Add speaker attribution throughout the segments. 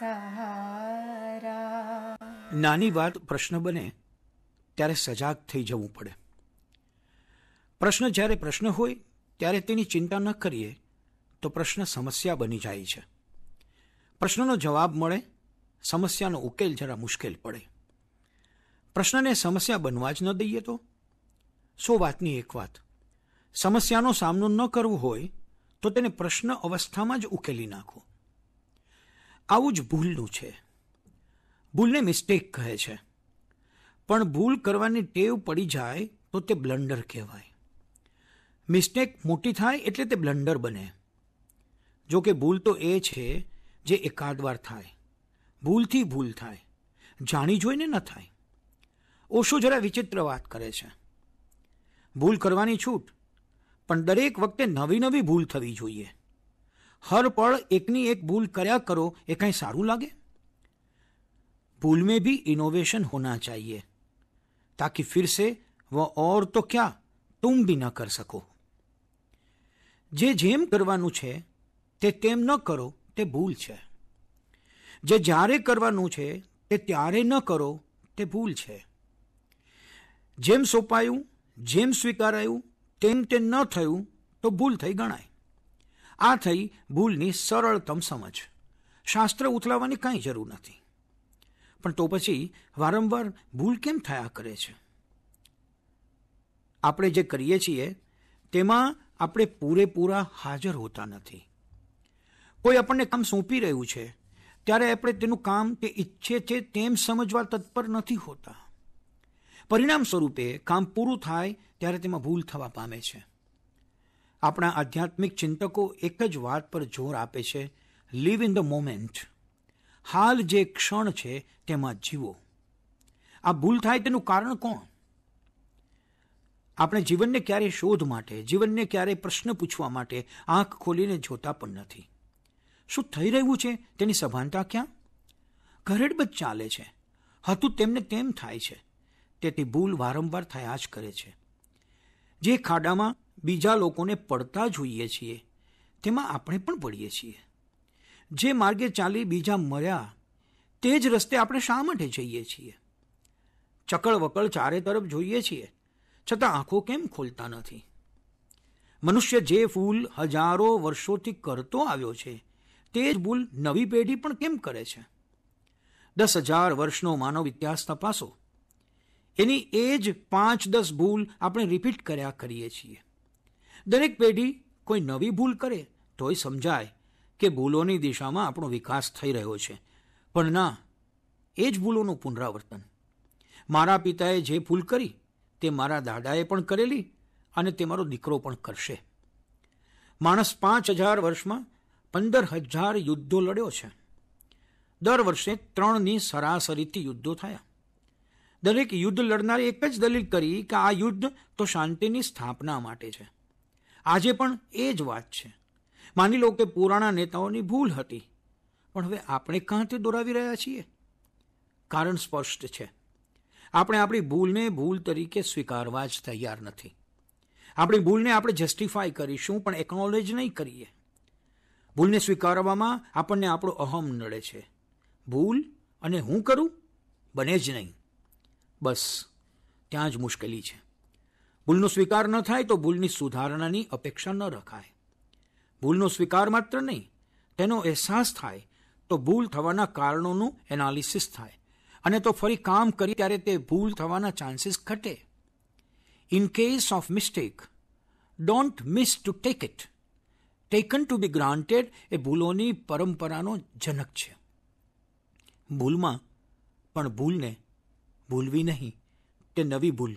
Speaker 1: સહારા
Speaker 2: નાની વાત પ્રશ્ન બને, ત્યારે સજાગ થઈ જવું પડે. પ્રશ્ન જ્યારે પ્રશ્ન હોય, ત્યારે તેની ચિંતા ન કરીએ, તો પ્રશ્ન સમસ્યા બની જાય છે. પ્રશ્નનો જવાબ મળે, સમસ્યાનો ઉકેલ જરા મુશ્કેલ પડે. પ્રશ્નને સમસ્યા બનવા જ ન દઈએ તો? સો વાતની એક વાત? સમસ્યાનો સામનો ન કરવો હોય, તો તેને પ્રશ્ન અવસ્થામાં જ ઉકેલી નાખો. આવું જ ભૂલનું છે. ભૂલને મિસ્ટેક કહે છે. પણ ભૂલ કરવાની ટેવ પડી જાય તો તે બ્લન્ડર કહેવાય. મિસ્ટેક મોટી થાય એટલે તે બ્લન્ડર બને. જો કે ભૂલ તો એ છે જે એકાદ વાર થાય. ભૂલથી ભૂલ થાય. જાણી જોઈને ન થાય. ઓશો જરા વિચિત્ર વાત કરે છે. ભૂલ કરવાની છૂટ. પણ દરેક વખતે નવી નવી ભૂલ થવી જોઈએ. હર પળ એકની એક ભૂલ કર્યા કરો એ કાંઈ સારું લાગે भूल में भी इनोवेशन होना चाहिए ताकि फिर से वह और तो क्या तुम भी न कर सको જે જેમ કરવાનું છે તે તેમ ન કરો તે ભૂલ છે જે જ્યારે કરવાનું છે તે ત્યારે ન કરો તે ભૂલ છે જેમ સોંપાયું જેમ સ્વીકારાયું તેમ તે ન થયું તો ભૂલ થઈ ગણાય આ થઈ ભૂલની સરળતમ સમજ. શાસ્ત્ર ઉથલાવવાની કાંઈ જરૂર નથી. પણ તો પછી વારંવાર ભૂલ કેમ થયા કરે છે? આપણે જે કરીએ છીએ, તેમાં આપણે પૂરેપૂરા હાજર હોતા નથી. કોઈ આપણને કામ સોંપી રહ્યું છે, ત્યારે આપણે તેનું કામ તે ઈચ્છે છે તેમ સમજવા તત્પર નથી હોતા. પરિણામ સ્વરૂપે કામ પૂરું થાય ત્યારે તેમાં ભૂલ થવા પામે છે. આપણા આધ્યાત્મિક ચિંતકો એક જ વાત પર જોર આપે છે લીવ ઇન ધ મોમેન્ટ હાલ જે ક્ષણ છે, તેમાં જીવો. આ ભૂલ થાય તેનું કારણ કોણ? આપણે જીવનને ક્યારે શોધ માટે, જીવનને ક્યારે પ્રશ્ન પૂછવા માટે આંખ ખોલીને જોતા પણ નથી. શું થઈ રહ્યું છે? તેની સભાનતા ક્યાં? ઘરેડબજ ચાલે છે. હતું તેમને તેમ થાય છે. તેથી ભૂલ વારંવાર થયા જ કરે છે. જે ખાડામાં બીજા લોકોને પડતા જોઈએ છીએ. તેમાં આપણે પણ પડીએ છીએ. જે માર્ગે ચાલી બીજા મર્યા, તે જ રસ્તે આપણે શા માટે જઈએ છીએ? ચકળ વકળ ચારે તરફ જોઈએ છીએ, છતાં આંખો કેમ ખોલતા નથી? મનુષ્ય જે ફૂલ હજારો વર્ષોથી કરતો આવ્યો છે, તે જ ભૂલ નવી પેઢી પણ કેમ કરે છે? દસ હજાર વર્ષનો માનવ ઇતિહાસ તપાસો. એની એ જ પાંચ દસ ભૂલ આપણે રિપીટ કર્યા કરીએ છીએ. દરેક પેઢી કોઈ નવી ભૂલ કરે તોય સમજાય કે ભૂલોની દિશામાં આપણો વિકાસ થઈ રહ્યો છે. પણ ના, એ જ ભૂલોનું પુનરાવર્તન. મારા પિતાએ જે ભૂલ કરી, તે મારા દાદાએ પણ કરેલી અને તે મારો દીકરો પણ કરશે. માણસ પાંચ હજાર વર્ષમાં પંદર હજાર યુદ્ધો લડ્યો છે. દર વર્ષે ત્રણની સરાસરીથી યુદ્ધો થયા. દરેક યુદ્ધ લડનારે એક જ દલીલ કરી કે આ યુદ્ધ તો શાંતિની સ્થાપના માટે છે. આજે પણ એ જ વાત છે. માની લો કે પુરાણા નેતાઓની ભૂલ હતી, પણ હવે આપણે કાં તે દોરાવી રહ્યા છીએ? કારણ સ્પષ્ટ છે. આપણે આપણી ભૂલને ભૂલ તરીકે સ્વીકારવા જ તૈયાર નથી. આપણી ભૂલને આપણે જસ્ટિફાય કરીશું, પણ એકનોલેજ નહીં કરીએ. ભૂલને સ્વીકારવામાં આપણને આપણો અહમ નડે છે. ભૂલ અને હું કરું? બને જ નહીં. બસ, ત્યાં જ મુશ્કેલી છે. ભૂલનો સ્વીકાર ન થાય તો ભૂલની સુધારણાની અપેક્ષા ન રખાય. ભૂલનો સ્વીકાર માત્ર નહીં, તેનો અહેસાસ થાય તો ભૂલ થવાના કારણોનું એનાલિસિસ થાય અને તો ફરી કામ કરી ત્યારે તે ભૂલ થવાના ચાન્સીસ ઘટે. In case of mistake don't miss to take it taken to be granted એ ભૂલોની પરંપરાનો જનક છે. ભૂલમાં પણ ભૂલને ભૂલવી નહીં, તે નવી ભૂલ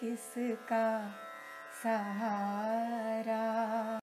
Speaker 1: किसका सहारा